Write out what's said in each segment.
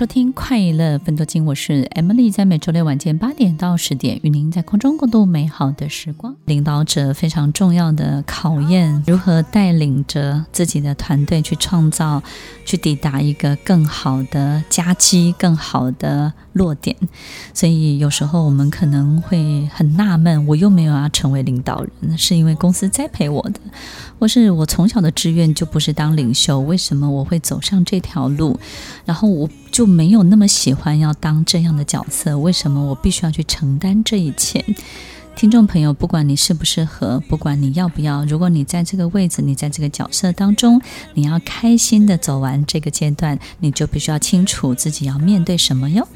收听快乐分多金，我是 Emily，在每周六晚间八点到十点，与您在空中共度美好的时光。领导者非常重要的考验，如何带领着自己的团队去创造、去抵达一个更好的家基、更好的弱点。所以有时候我们可能会很纳闷，我又没有要成为领导人，是因为公司栽培我的，或是我从小的志愿就不是当领袖，为什么我会走上这条路？然后我。就没有那么喜欢要当这样的角色，为什么我必须要去承担这一切？听众朋友，不管你适不适合，不管你要不要，如果你在这个位置，你在这个角色当中，你要开心的走完这个阶段，你就必须要清楚自己要面对什么哟。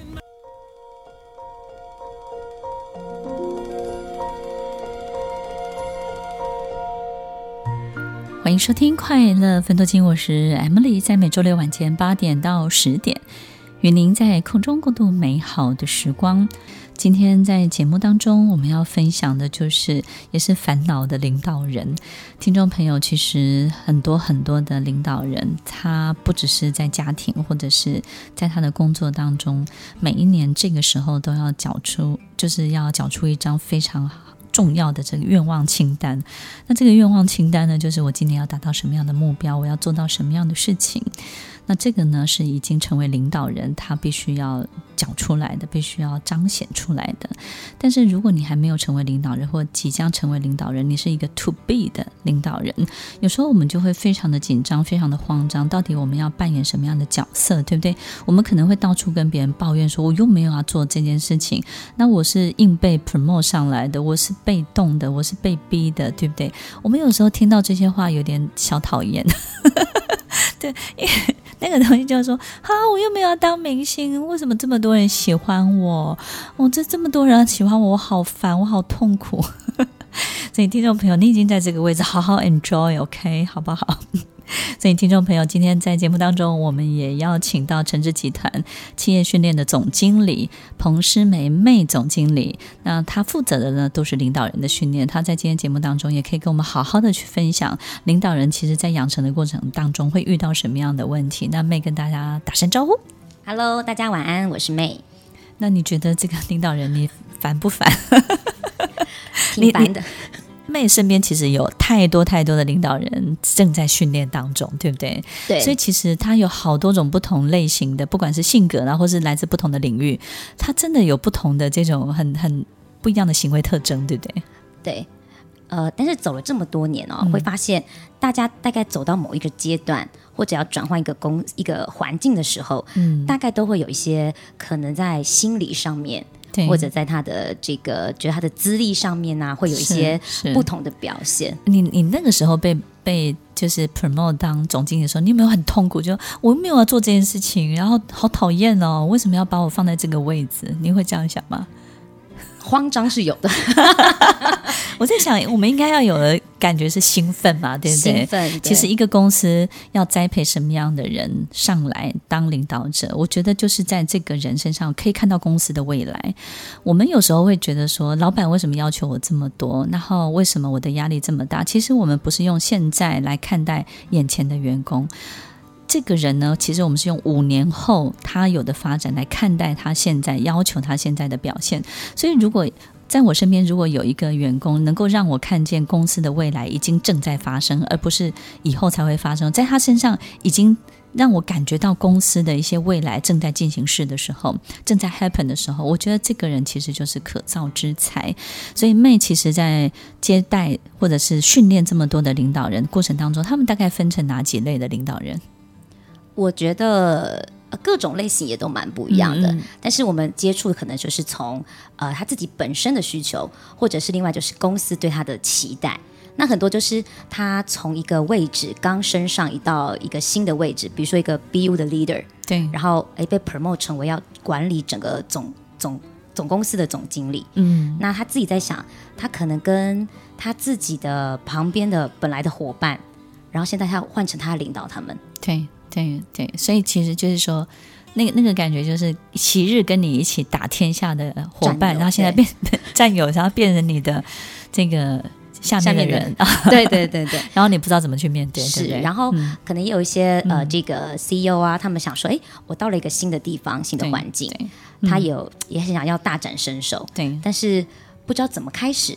迎收听快乐分多金，我是 Emily，在每周六晚间八点到十点，与您在空中共度美好的时光。今天在节目当中，我们要分享的就是也是烦恼的领导人。听众朋友，其实很多很多的领导人，他不只是在家庭，或者是在他的工作当中，每一年这个时候都要缴出，就是要缴出一张非常。重要的这个愿望清单，那这个愿望清单呢，就是我今年要达到什么样的目标，我要做到什么样的事情。那这个呢，是已经成为领导人，他必须要讲出来的，必须要彰显出来的。但是如果你还没有成为领导人，或即将成为领导人，你是一个 to be 的领导人，有时候我们就会非常的紧张，非常的慌张。到底我们要扮演什么样的角色，对不对？我们可能会到处跟别人抱怨说，我又没有要做这件事情，那我是硬被 promote 上来的，我是被动的，我是被逼的，对不对？我们有时候听到这些话，有点小讨厌。对，因为 那个东西就是说，哈，我又没有要当明星，为什么这么多人喜欢我？我、哦、这这么多人喜欢我，我好烦，我好痛苦。所以，听众朋友，你已经在这个位置，好好 enjoy，OK，好不好？所以，听众朋友，今天在节目当中，我们也邀请到诚志集团企业训练的总经理彭诗玫 May 总经理。那她负责的呢，都是领导人的训练。她在今天节目当中，也可以跟我们好好的去分享，领导人其实在养成的过程当中会遇到什么样的问题。那 May 跟大家打声招呼，Hello，大家晚安，我是 May。那你觉得这个领导人你烦不烦？挺烦的。May 身边其实有太多太多的领导人正在训练当中，对不对？对。所以其实他有好多种不同类型的，不管是性格，然后是来自不同的领域，他真的有不同的这种很很不一样的行为特征，对不对？对。呃，但是走了这么多年哦，会发现大家大概走到某一个阶段，或者要转换一个工一个环境的时候，嗯，大概都会有一些可能在心理上面。或者在他的这个，觉得他的资历上面呢、啊，会有一些不同的表现。你你那个时候被被就是 promote 当总经理的时候，你有没有很痛苦？就我没有要做这件事情，然后好讨厌哦，为什么要把我放在这个位置？你会这样想吗？慌张是有的，我在想，我们应该要有的感觉是兴奋嘛，对不对？兴奋。对。其实一个公司要栽培什么样的人上来当领导者，我觉得就是在这个人身上可以看到公司的未来。我们有时候会觉得说，老板为什么要求我这么多？然后为什么我的压力这么大？其实我们不是用现在来看待眼前的员工。这个人呢，其实我们是用五年后他有的发展来看待他现在要求他现在的表现。所以，如果在我身边如果有一个员工能够让我看见公司的未来已经正在发生，而不是以后才会发生，在他身上已经让我感觉到公司的一些未来正在进行式的时候，正在 happen 的时候，我觉得这个人其实就是可造之才。所以，May 其实在接待或者是训练这么多的领导人过程当中，他们大概分成哪几类的领导人？我觉得，各种类型也都蛮不一样的。但是我们接触的可能就是从呃他自己本身的需求，或者是另外就是公司对他的期待。那很多就是他从一个位置刚升上一到一个新的位置，比如说一个 BU 的 leader，对，然后诶被 promote 成为要管理整个总总总公司的总经理，嗯，那他自己在想，他可能跟他自己的旁边的本来的伙伴，然后现在他要换成他领导他们，对对对，所以其实就是说，那个那个感觉就是昔日跟你一起打天下的伙伴，然后现在变 战友，然后变成你的这个。下面的人，对对对对，然后你不知道怎么去面对，是，对对，然后可能也有一些、嗯、呃，这个 CEO 啊，他们想说，哎，我到了一个新的地方、新的环境，他有也很想要大展身手，对，但是不知道怎么开始，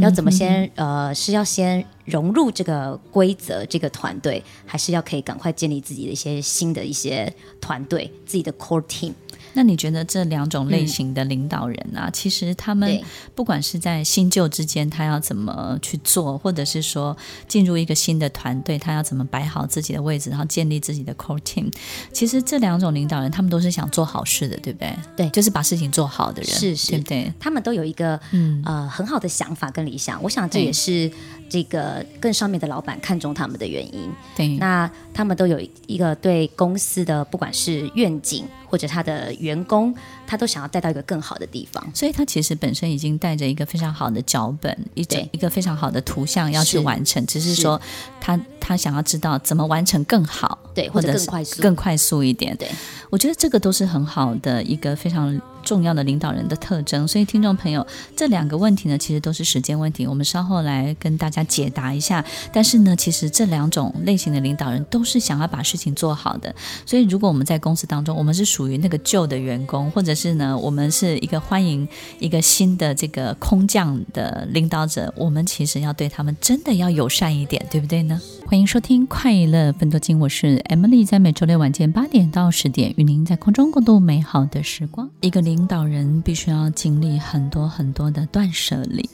要怎么先、嗯、呃，是要先融入这个规则、这个团队，还是要可以赶快建立自己的一些新的一些团队、自己的 core team。那你觉得这两种类型的领导人啊，嗯、其实他们不管是在新旧之间，他要怎么去做，或者是说进入一个新的团队，他要怎么摆好自己的位置，然后建立自己的 core team，其实这两种领导人，他们都是想做好事的，对不对？对，就是把事情做好的人，是是，对不对？他们都有一个嗯。呃很好的想法跟理想，我想这也是这个更上面的老板看中他们的原因。对，那他们都有一个对公司的不管是愿景。或者他的员工，他都想要带到一个更好的地方，所以他其实本身已经带着一个非常好的脚本，一整一个非常好的图像要去完成，是只是说他他想要知道怎么完成更好，对，或者更快速，更快速一点。对，我觉得这个都是很好的一个非常。重要的领导人的特征，所以听众朋友，这两个问题呢，其实都是时间问题。我们稍后来跟大家解答一下。但是呢，其实这两种类型的领导人都是想要把事情做好的。所以，如果我们在公司当中，我们是属于那个旧的员工，或者是呢，我们是一个欢迎一个新的这个空降的领导者，我们其实要对他们真的要友善一点，对不对呢？欢迎收听《快乐奋斗经》，我是 Emily，在每周六晚间八点到十点，与您在空中共度美好的时光。一个领导人必须要经历很多很多的断舍离，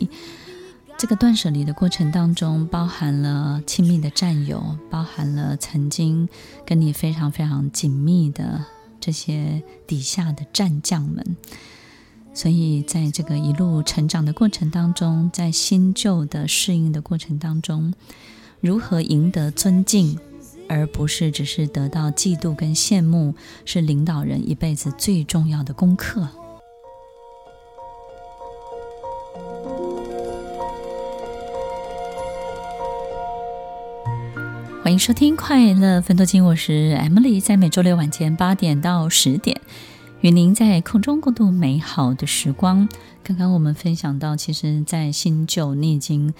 这个断舍离的过程当中，包含了亲密的战友，包含了曾经跟你非常非常紧密的这些底下的战将们。所以，在这个一路成长的过程当中，在新旧的适应的过程当中。如何赢得尊敬，而不是只是得到嫉妒跟羡慕，是领导人一辈子最重要的功课。欢迎收听《快乐奋斗经》，我是 Emily，在每周六晚间八点到十点，与您在空中共度美好的时光。刚刚我们分享到，其实，在新旧逆境。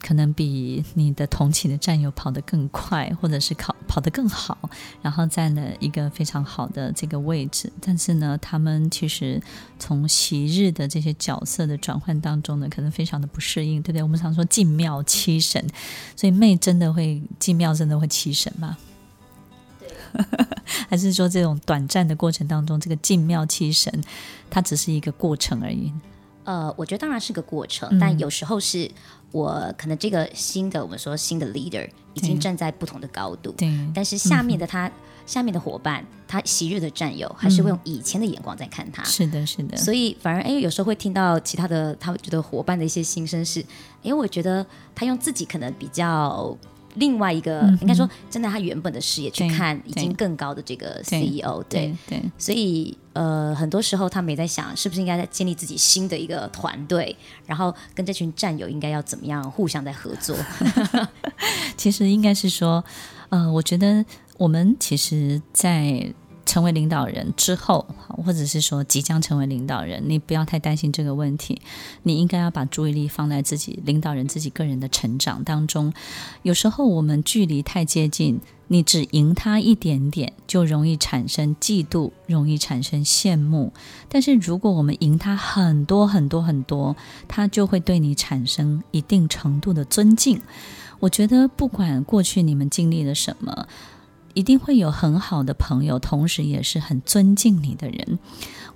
可能比你的同寝的战友跑得更快，或者是跑跑得更好，然后占了一个非常好的这个位置。但是呢，他们其实从昔日的这些角色的转换当中呢，可能非常的不适应，对不对？我们常说进庙七神，所以妹真的会进庙，真的会七神吗？对，还是说这种短暂的过程当中，这个进庙七神，它只是一个过程而已？呃，我觉得当然是个过程，嗯、但有时候是。我可能这个新的，我们说新的 leader 已经站在不同的高度，对，但是下面的他，嗯、下面的伙伴，他昔日的战友，还是会用以前的眼光在看他。是的，是的。所以反而哎，有时候会听到其他的，他觉得伙伴的一些心声是，哎，我觉得他用自己可能比较。另外一个，应该说，站在他原本的视野去看，已经更高的这个 CEO，对对，所以呃，很多时候他们也在想，是不是应该在建立自己新的一个团队，然后跟这群战友应该要怎么样互相在合作。其实应该是说，呃，我觉得我们其实，在。成为领导人之后，或者是说即将成为领导人，你不要太担心这个问题。你应该要把注意力放在自己领导人自己个人的成长当中。有时候我们距离太接近，你只赢他一点点，就容易产生嫉妒，容易产生羡慕。但是如果我们赢他很多很多很多，他就会对你产生一定程度的尊敬。我觉得不管过去你们经历了什么。一定会有很好的朋友，同时也是很尊敬你的人。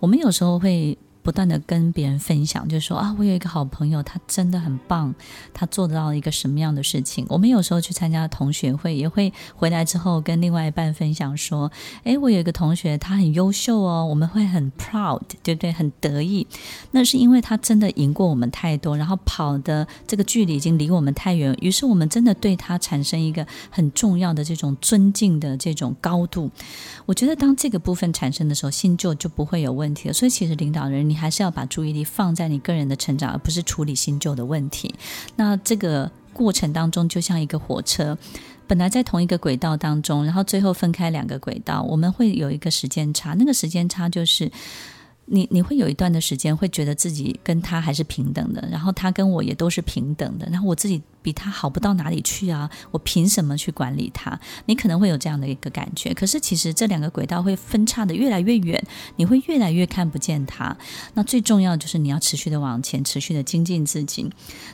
我们有时候会不断的跟别人分享，就是说啊，我有一个好朋友，他真的很棒，他做到了一个什么样的事情。我们有时候去参加同学会，也会回来之后跟另外一半分享说，诶，我有一个同学，他很优秀哦，我们会很 proud，对不对？很得意。那是因为他真的赢过我们太多，然后跑的这个距离已经离我们太远，于是我们真的对他产生一个很重要的这种尊敬的这种高度。我觉得当这个部分产生的时候，新旧就不会有问题了。所以其实领导人，你还是要把注意力放在你个人的成长，而不是处理新旧的问题。那这个过程当中，就像一个火车，本来在同一个轨道当中，然后最后分开两个轨道，我们会有一个时间差。那个时间差就是。你你会有一段的时间会觉得自己跟他还是平等的，然后他跟我也都是平等的，然后我自己比他好不到哪里去啊，我凭什么去管理他？你可能会有这样的一个感觉。可是其实这两个轨道会分叉的越来越远，你会越来越看不见他。那最重要就是你要持续的往前，持续的精进自己。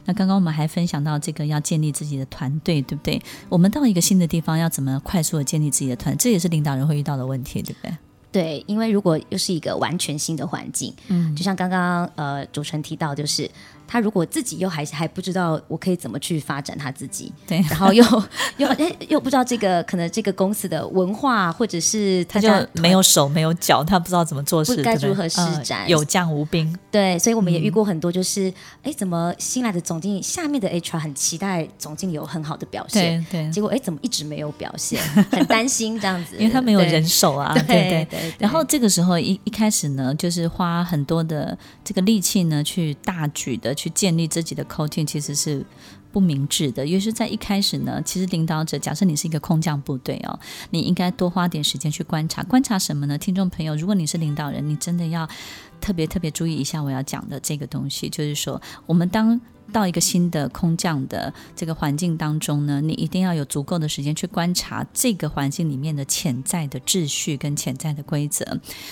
那刚刚我们还分享到这个要建立自己的团队，对不对？我们到一个新的地方要怎么快速的建立自己的团队？这也是领导人会遇到的问题，对不对？对，因为如果又是一个完全新的环境，嗯，就像刚刚呃主持人提到，就是。他如果自己又还还不知道我可以怎么去发展他自己，对，然后又 又哎又不知道这个可能这个公司的文化，或者是他就没有手没有脚，他不知道怎么做事，该如何施展，呃，有将无兵。对，所以我们也遇过很多，就是哎，嗯，怎么新来的总经理下面的 HR 很期待总经理有很好的表现，对，对，结果哎怎么一直没有表现，很担心这样子，因为他没有人手啊，对对，对，对，对。然后这个时候一一开始呢，就是花很多的这个力气呢，去大举的去建立自己的 coaching 其实是不明智的，尤其是在一开始呢，其实领导者，假设你是一个空降部队哦，你应该多花点时间去观察，观察什么呢？听众朋友，如果你是领导人，你真的要特别特别注意一下我要讲的这个东西，就是说，我们当到一个新的空降的这个环境当中呢，你一定要有足够的时间去观察这个环境里面的潜在的秩序跟潜在的规则。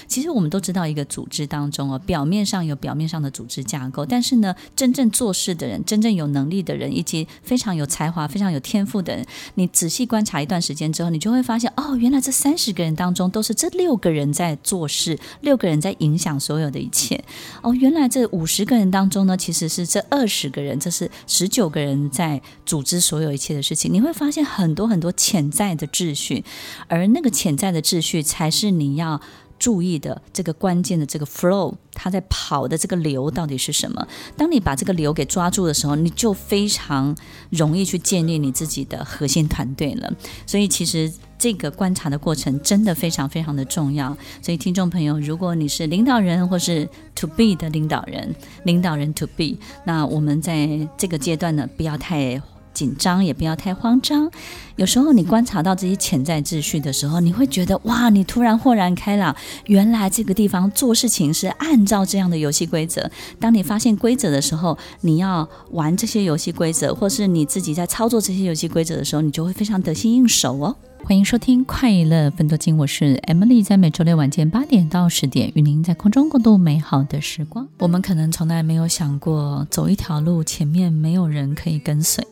其实我们都知道，一个组织当中哦，表面上有表面上的组织架构，但是呢，真正做事的人、真正有能力的人，以及非常有才华、非常有天赋的人，你仔细观察一段时间之后，你就会发现，哦，原来这三十个人当中都是这六个人在做事，六个人在影响所有的一切。哦，原来这五十个人当中呢，其实是这二十个。人，这是十九个人在组织所有一切的事情，你会发现很多很多潜在的秩序，而那个潜在的秩序才是你要注意的这个关键的这个 flow，它在跑的这个流到底是什么？当你把这个流给抓住的时候，你就非常容易去建立你自己的核心团队了。所以其实。这个观察的过程真的非常非常的重要，所以听众朋友，如果你是领导人或是 to be 的领导人，领导人 to be，那我们在这个阶段呢，不要太紧张，也不要太慌张。有时候你观察到这些潜在秩序的时候，你会觉得哇，你突然豁然开朗，原来这个地方做事情是按照这样的游戏规则。当你发现规则的时候，你要玩这些游戏规则，或是你自己在操作这些游戏规则的时候，你就会非常得心应手哦。欢迎收听《快乐分多金》，我是 Emily，在每周六晚间八点到十点，与您在空中共度美好的时光。我们可能从来没有想过，走一条路，前面没有人可以跟随，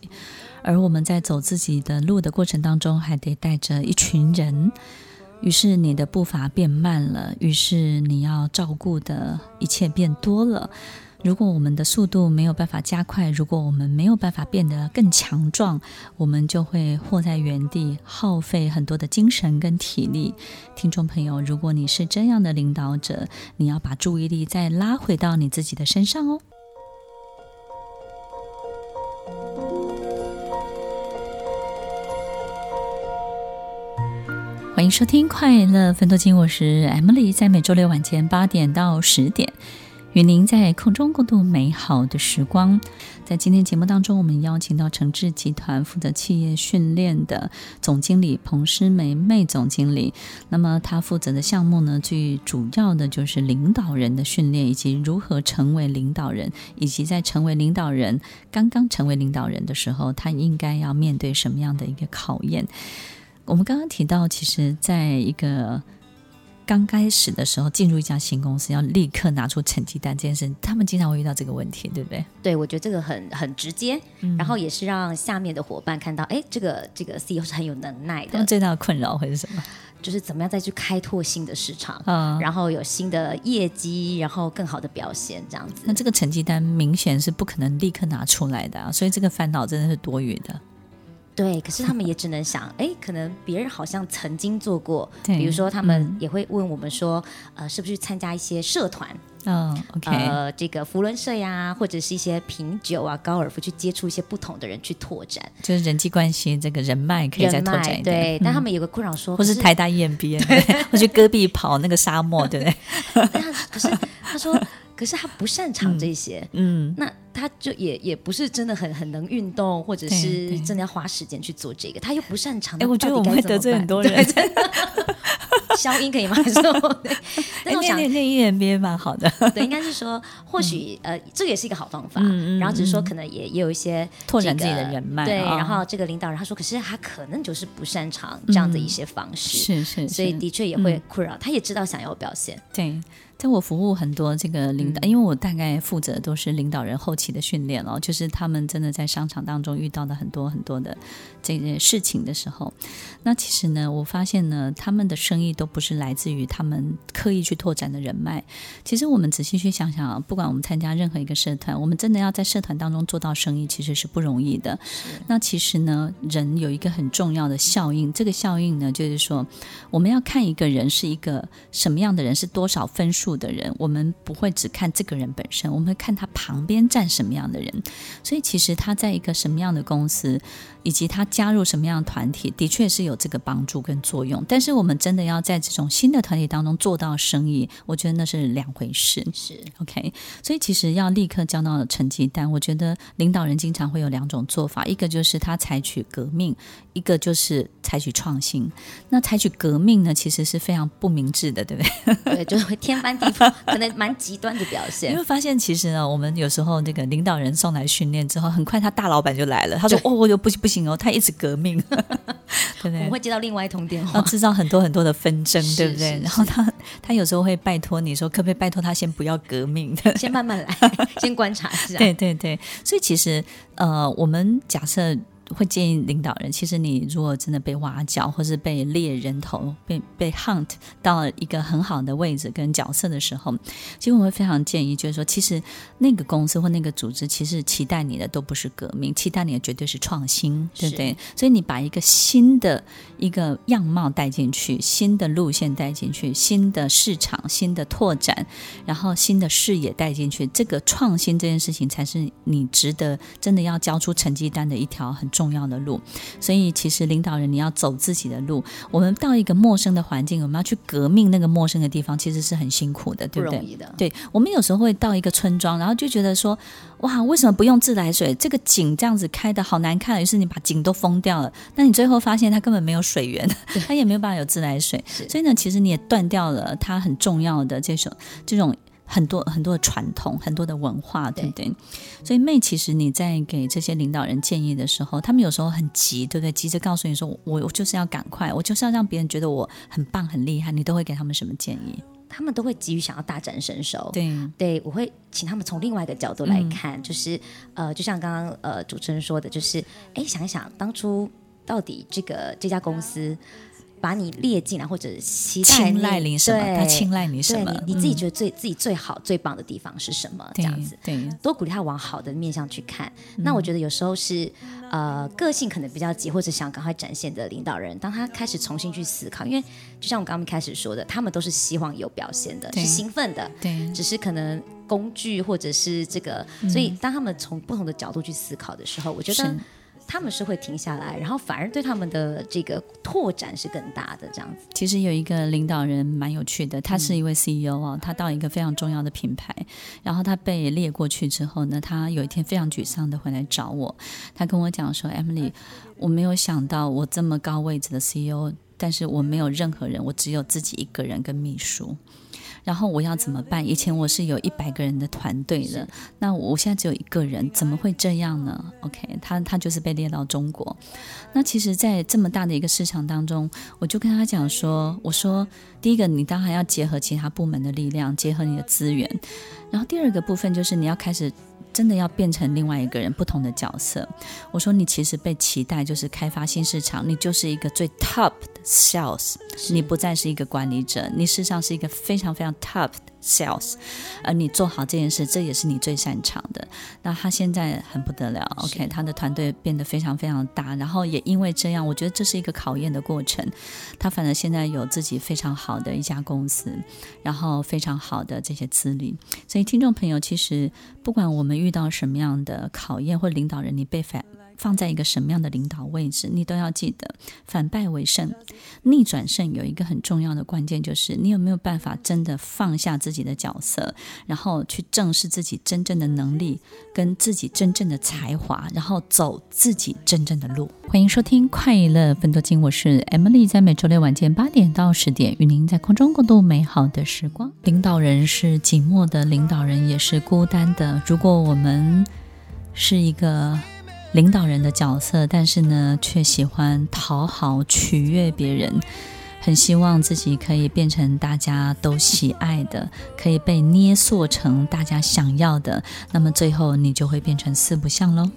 而我们在走自己的路的过程当中，还得带着一群人。于是你的步伐变慢了，于是你要照顾的一切变多了。如果我们的速度没有办法加快，如果我们没有办法变得更强壮，我们就会祸在原地，耗费很多的精神跟体力。听众朋友，如果你是这样的领导者，你要把注意力再拉回到你自己的身上哦。欢迎收听《快乐分多金》，我是 Emily，在每周六晚间八点到十点。与您在空中共度美好的时光。在今天节目当中，我们邀请到诚志集团负责企业训练的总经理彭诗梅妹总经理。那么，她负责的项目呢，最主要的就是领导人的训练，以及如何成为领导人，以及在成为领导人刚刚成为领导人的时候，他应该要面对什么样的一个考验。我们刚刚提到，其实在一个刚开始的时候进入一家新公司，要立刻拿出成绩单这件事，他们经常会遇到这个问题，对不对？对，我觉得这个很很直接，嗯、然后也是让下面的伙伴看到，哎，这个这个 CEO 是很有能耐的。那最大的困扰会是什么？就是怎么样再去开拓新的市场，嗯，然后有新的业绩，然后更好的表现，这样子。那这个成绩单明显是不可能立刻拿出来的啊，所以这个烦恼真的是多余的。对，可是他们也只能想，哎，可能别人好像曾经做过，比如说他们也会问我们说，呃，是不是参加一些社团？嗯、oh，OK，呃，这个福伦社呀，或者是一些品酒啊、高尔夫，去接触一些不同的人去拓展，就是人际关系这个人脉可以再拓展一点。对，嗯、但他们有个困扰说，或是台大 EMBA，对，或去戈壁跑那个沙漠，对不对？可是他说，可是他不擅长这些，嗯，那他就也也不是真的很很能运动，或者是真的要花时间去做这个，他又不擅长。哎，我觉得我们会得罪很多人。消音可以吗？还是说，但我想那那 EMBA 蛮好的。对，应该是说，或许、嗯、呃，这个也是一个好方法。然后只是说，可能也也有一些、这个、拓展自己的人脉。对，然后这个领导人他说，可是他可能就是不擅长这样的一些方式。嗯、是，是是。所以的确也会困扰、嗯。他也知道想要表现。对。在我服务很多这个领导、嗯，因为我大概负责都是领导人后期的训练哦，就是他们真的在商场当中遇到的很多很多的这些事情的时候，那其实呢，我发现呢，他们的生意都不是来自于他们刻意去拓展的人脉。其实我们仔细去想想啊，不管我们参加任何一个社团，我们真的要在社团当中做到生意，其实是不容易的。那其实呢，人有一个很重要的效应，这个效应呢，就是说，我们要看一个人是一个什么样的人，是多少分数。的人，我们不会只看这个人本身，我们会看他旁边站什么样的人。所以，其实他在一个什么样的公司，以及他加入什么样的团体，的确是有这个帮助跟作用。但是，我们真的要在这种新的团体当中做到生意，我觉得那是两回事。是 OK。所以，其实要立刻交到成绩单，我觉得领导人经常会有两种做法：一个就是他采取革命，一个就是采取创新。那采取革命呢，其实是非常不明智的，对不对？对，就是会天翻。可能蛮极端的表现，你会发现其实呢，我们有时候那个领导人送来训练之后，很快他大老板就来了。他说：“哦，我就不行不行哦，他一直革命，对不对？”我会接到另外一通电话，制造很多很多的纷争，对不对？然后他他有时候会拜托你说，可不可以拜托他先不要革命，先慢慢来，先观察一下。对对对，所以其实呃，我们假设。会建议领导人，其实你如果真的被挖角，或是被猎人头，被被 hunt 到一个很好的位置跟角色的时候，其实我会非常建议，就是说，其实那个公司或那个组织，其实期待你的都不是革命，期待你的绝对是创新，对不对？所以你把一个新的一个样貌带进去，新的路线带进去，新的市场、新的拓展，然后新的视野带进去，这个创新这件事情，才是你值得真的要交出成绩单的一条很重要。重要的路，所以其实领导人你要走自己的路。我们到一个陌生的环境，我们要去革命那个陌生的地方，其实是很辛苦的，对不对？不容易的。对，我们有时候会到一个村庄，然后就觉得说，哇，为什么不用自来水？这个井这样子开的好难看，于是你把井都封掉了。那你最后发现它根本没有水源，它也没有办法有自来水。所以呢，其实你也断掉了它很重要的这种这种。很多很多的传统，很多的文化，对不对？对。所以妹，其实你在给这些领导人建议的时候，他们有时候很急，对不对？急着告诉你说，我我就是要赶快，我就是要让别人觉得我很棒、很厉害。你都会给他们什么建议？他们都会急于想要大展身手。对，对我会请他们从另外一个角度来看，嗯、就是呃，就像刚刚呃主持人说的，就是哎，想一想当初到底这个这家公司。把你列进来，或者期待青睐你什么？他青睐你什么？你你自己觉得最、嗯、自己最好最棒的地方是什么？这样子，对，多鼓励他往好的面向去看。嗯、那我觉得有时候是呃个性可能比较急，或者想赶快展现的领导人，当他开始重新去思考，因为就像我刚刚开始说的，他们都是希望有表现的，是兴奋的，对，只是可能工具或者是这个，嗯、所以当他们从不同的角度去思考的时候，我觉得。他们是会停下来，然后反而对他们的这个拓展是更大的这样子。其实有一个领导人蛮有趣的，他是一位 CEO 啊、哦，他到一个非常重要的品牌，然后他被列过去之后呢，他有一天非常沮丧的回来找我，他跟我讲说：“Emily，我没有想到我这么高位置的 CEO，但是我没有任何人，我只有自己一个人跟秘书。”然后我要怎么办？以前我是有一百个人的团队的，那我现在只有一个人，怎么会这样呢？OK，他他就是被列到中国。那其实，在这么大的一个市场当中，我就跟他讲说：“我说，第一个，你当然要结合其他部门的力量，结合你的资源。然后第二个部分就是你要开始。”真的要变成另外一个人，不同的角色。我说你其实被期待就是开发新市场，你就是一个最 top 的 sales，你不再是一个管理者，你事实上是一个非常非常 top 的 sales，而你做好这件事，这也是你最擅长的。那他现在很不得了，OK，他的团队变得非常非常大，然后也因为这样，我觉得这是一个考验的过程。他反正现在有自己非常好的一家公司，然后非常好的这些资历，所以听众朋友，其实不管我们。遇到什么样的考验，或领导人，你被反放在一个什么样的领导位置，你都要记得反败为胜，逆转胜。有一个很重要的关键，就是你有没有办法真的放下自己的角色，然后去正视自己真正的能力跟自己真正的才华，然后走自己真正的路。欢迎收听《快乐分多金》，我是 Emily，在每周六晚间八点到十点，与您在空中共度美好的时光。领导人是寂寞的，领导人也是孤单的。如果我们是一个领导人的角色，但是呢，却喜欢讨好、取悦别人，很希望自己可以变成大家都喜爱的，可以被捏塑成大家想要的，那么最后你就会变成四不像喽。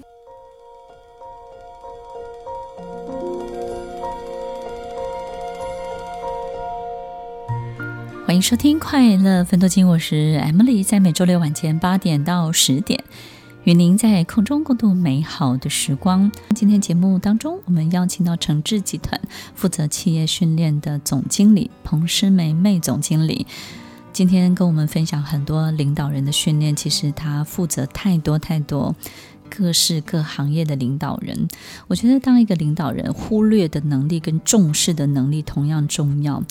欢迎收听《快乐分多金》，我是 Emily，在每周六晚间八点到十点。与您在空中共度美好的时光。今天节目当中，我们邀请到诚志集团负责企业训练的总经理彭诗梅梅总经理，今天跟我们分享很多领导人的训练。其实他负责太多太多各式各行业的领导人。我觉得当一个领导人，忽略的能力跟重视的能力同样重要。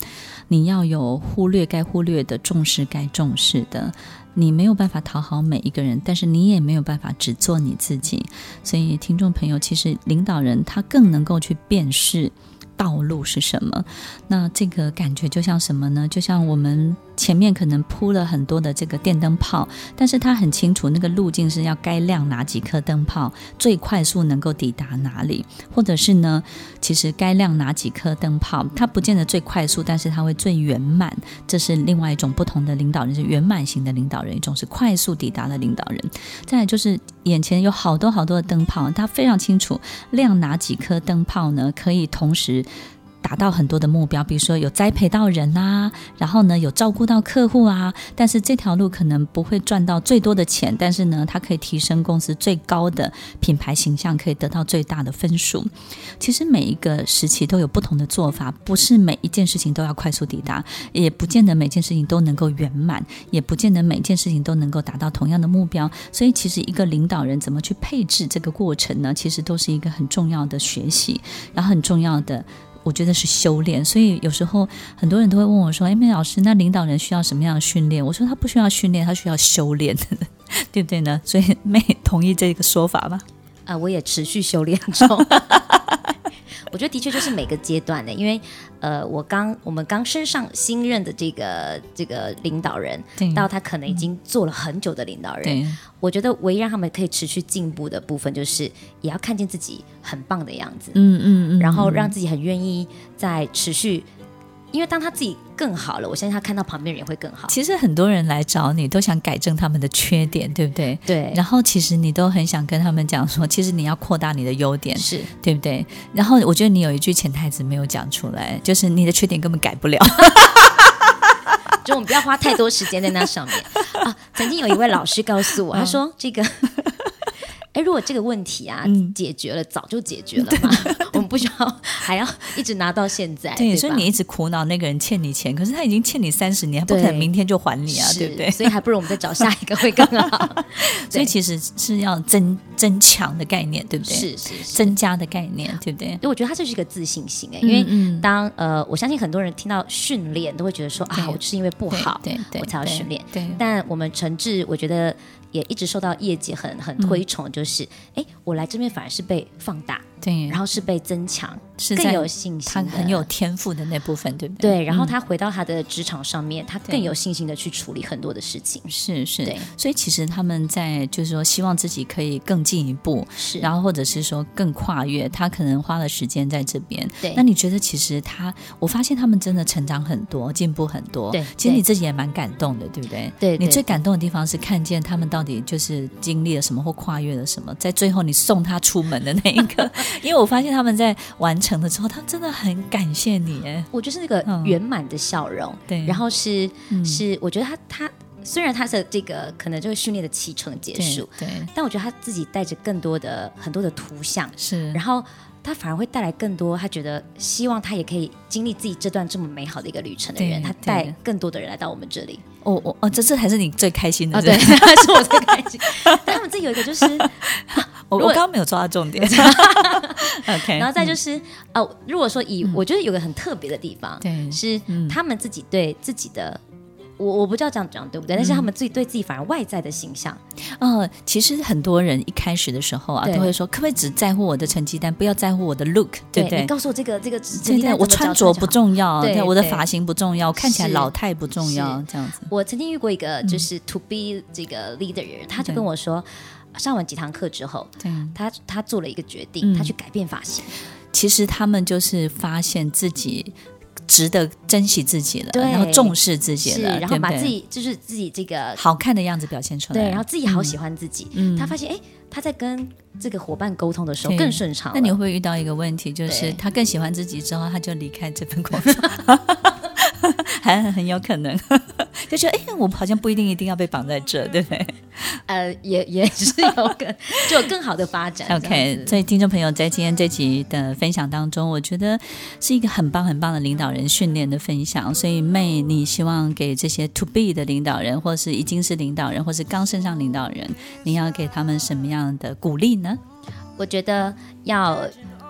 你要有忽略该忽略的，重视该重视的。你没有办法讨好每一个人，但是你也没有办法只做你自己。所以，听众朋友，其实领导人他更能够去辨识。道路是什么？那这个感觉就像什么呢？就像我们前面可能铺了很多的这个电灯泡，但是他很清楚那个路径是要该亮哪几颗灯泡，最快速能够抵达哪里，或者是呢，其实该亮哪几颗灯泡，它不见得最快速，但是它会最圆满。这是另外一种不同的领导人，是圆满型的领导人，一种是快速抵达的领导人。再就是眼前有好多好多的灯泡，他非常清楚亮哪几颗灯泡呢，可以同时。达到很多的目标，比如说有栽培到人啊，然后呢有照顾到客户啊，但是这条路可能不会赚到最多的钱，但是呢它可以提升公司最高的品牌形象，可以得到最大的分数。其实每一个时期都有不同的做法，不是每一件事情都要快速抵达，也不见得每件事情都能够圆满，也不见得每件事情都能够达到同样的目标。所以其实一个领导人怎么去配置这个过程呢？其实都是一个很重要的学习，然后很重要的。我觉得是修炼，所以有时候很多人都会问我说：“哎，梅老师，那领导人需要什么样的训练？”我说：“他不需要训练，他需要修炼，对不对呢？”所以 妹同意这个说法吧？啊、我也持续修炼中。我觉得的确就是每个阶段的，因为呃，我刚我们刚升上新任的这个这个领导人，到他可能已经做了很久的领导人，我觉得唯一让他们可以持续进步的部分，就是也要看见自己很棒的样子，嗯嗯嗯，然后让自己很愿意在持续。因为当他自己更好了，我相信他看到旁边人也会更好。其实很多人来找你都想改正他们的缺点，对不对？对。然后其实你都很想跟他们讲说，其实你要扩大你的优点，是对不对？然后我觉得你有一句潜台词没有讲出来，就是你的缺点根本改不了。就我们不要花太多时间在那上面啊。曾经有一位老师告诉我，他说这个。哎，如果这个问题啊、嗯、解决了，早就解决了嘛。不需要还要一直拿到现在。对，所以你一直苦恼那个人欠你钱，可是他已经欠你三十年，不可能明天就还你啊，对不对？所以还不如我们再找下一个会更好。所以其实是要增增强的概念，对不对？是是，是增加的概念，对不对？因为我觉得它就是一个自信心哎，因为当呃，我相信很多人听到训练都会觉得说啊，我就是因为不好，对，对，我才要训练。对，对，但我们诚挚，我觉得。也一直受到业界很很推崇，就是哎、嗯，我来这边反而是被放大，对，然后是被增强，是更有信心，他很有天赋的那部分，对不对？对，然后他回到他的职场上面，他更有信心的去处理很多的事情。是是，所以其实他们在就是说，希望自己可以更进一步，是，然后或者是说更跨越，他可能花了时间在这边。对，那你觉得其实他，我发现他们真的成长很多，进步很多。对，其实你自己也蛮感动的，对不对？对，你最感动的地方是看见他们到底就是经历了什么或跨越了什么，在最后你送他出门的那一刻，因为我发现他们在完成了之后，他们真的很感谢你。哎，我就是那个圆满的笑容。嗯、对，然后是、嗯、是，我觉得他他虽然他的这个可能这个训练的启程结束，对，对，但我觉得他自己带着更多的很多的图像，是，然后他反而会带来更多，他觉得希望他也可以经历自己这段这么美好的一个旅程的人，他带更多的人来到我们这里。哦哦哦，这这还是你最开心的，哦、对，是我最开心。但他们这有一个就是。我我刚刚没有抓到重点，OK，然后再就是哦，如果说以我觉得有个很特别的地方，对，是他们自己对自己的，我我不知道这样讲对不对，但是他们自己对自己反而外在的形象，呃，其实很多人一开始的时候啊，都会说，可不可以只在乎我的成绩单，不要在乎我的 look，对不对？你告诉我这个这个成绩单，我穿着不重要，对，我的发型不重要，看起来老态不重要，这样子。我曾经遇过一个就是 to be 这个 leader 人，他就跟我说。上完几堂课之后，对他他做了一个决定，嗯、他去改变发型。其实他们就是发现自己值得珍惜自己了，对然后重视自己了，然后把自己就是自己这个好看的样子表现出来。对，然后自己好喜欢自己。嗯、他发现，哎，他在跟这个伙伴沟通的时候更顺畅。那你会不会遇到一个问题，就是他更喜欢自己之后，他就离开这份工作？还很有可能，就觉得哎，我们好像不一定一定要被绑在这，对不对？呃，也也是有更 就有更好的发展。OK，所以听众朋友在今天这集的分享当中，我觉得是一个很棒很棒的领导人训练的分享。所以妹，你希望给这些 to be 的领导人，或是已经是领导人，或是刚升上领导人，你要给他们什么样的鼓励呢？我觉得要。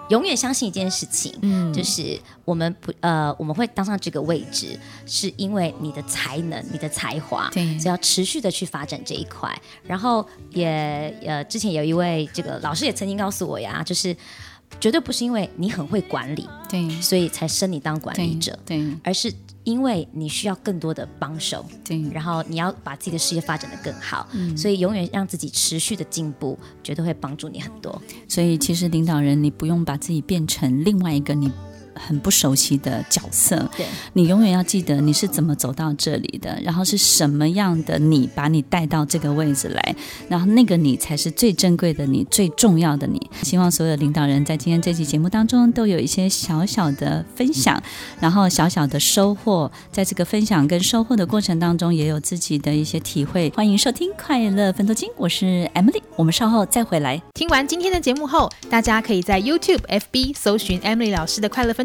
永远相信一件事情，嗯，就是我们不呃，我们会当上这个位置，是因为你的才能、你的才华，对，只要持续的去发展这一块。然后也呃，之前有一位这个老师也曾经告诉我呀，就是绝对不是因为你很会管理，对，所以才升你当管理者，对，对，而是。因为你需要更多的帮手，对，然后你要把自己的事业发展得更好，嗯，所以永远让自己持续的进步，绝对会帮助你很多。所以其实领导人，你不用把自己变成另外一个你。很不熟悉的角色，对，你永远要记得你是怎么走到这里的，然后是什么样的你把你带到这个位置来，然后那个你才是最珍贵的你，最重要的你。希望所有领导人在今天这期节目当中都有一些小小的分享，然后小小的收获，在这个分享跟收获的过程当中，也有自己的一些体会。欢迎收听《快乐分多金》，我是 Emily，我们稍后再回来。听完今天的节目后，大家可以在 YouTube、FB 搜寻 Emily 老师的快乐分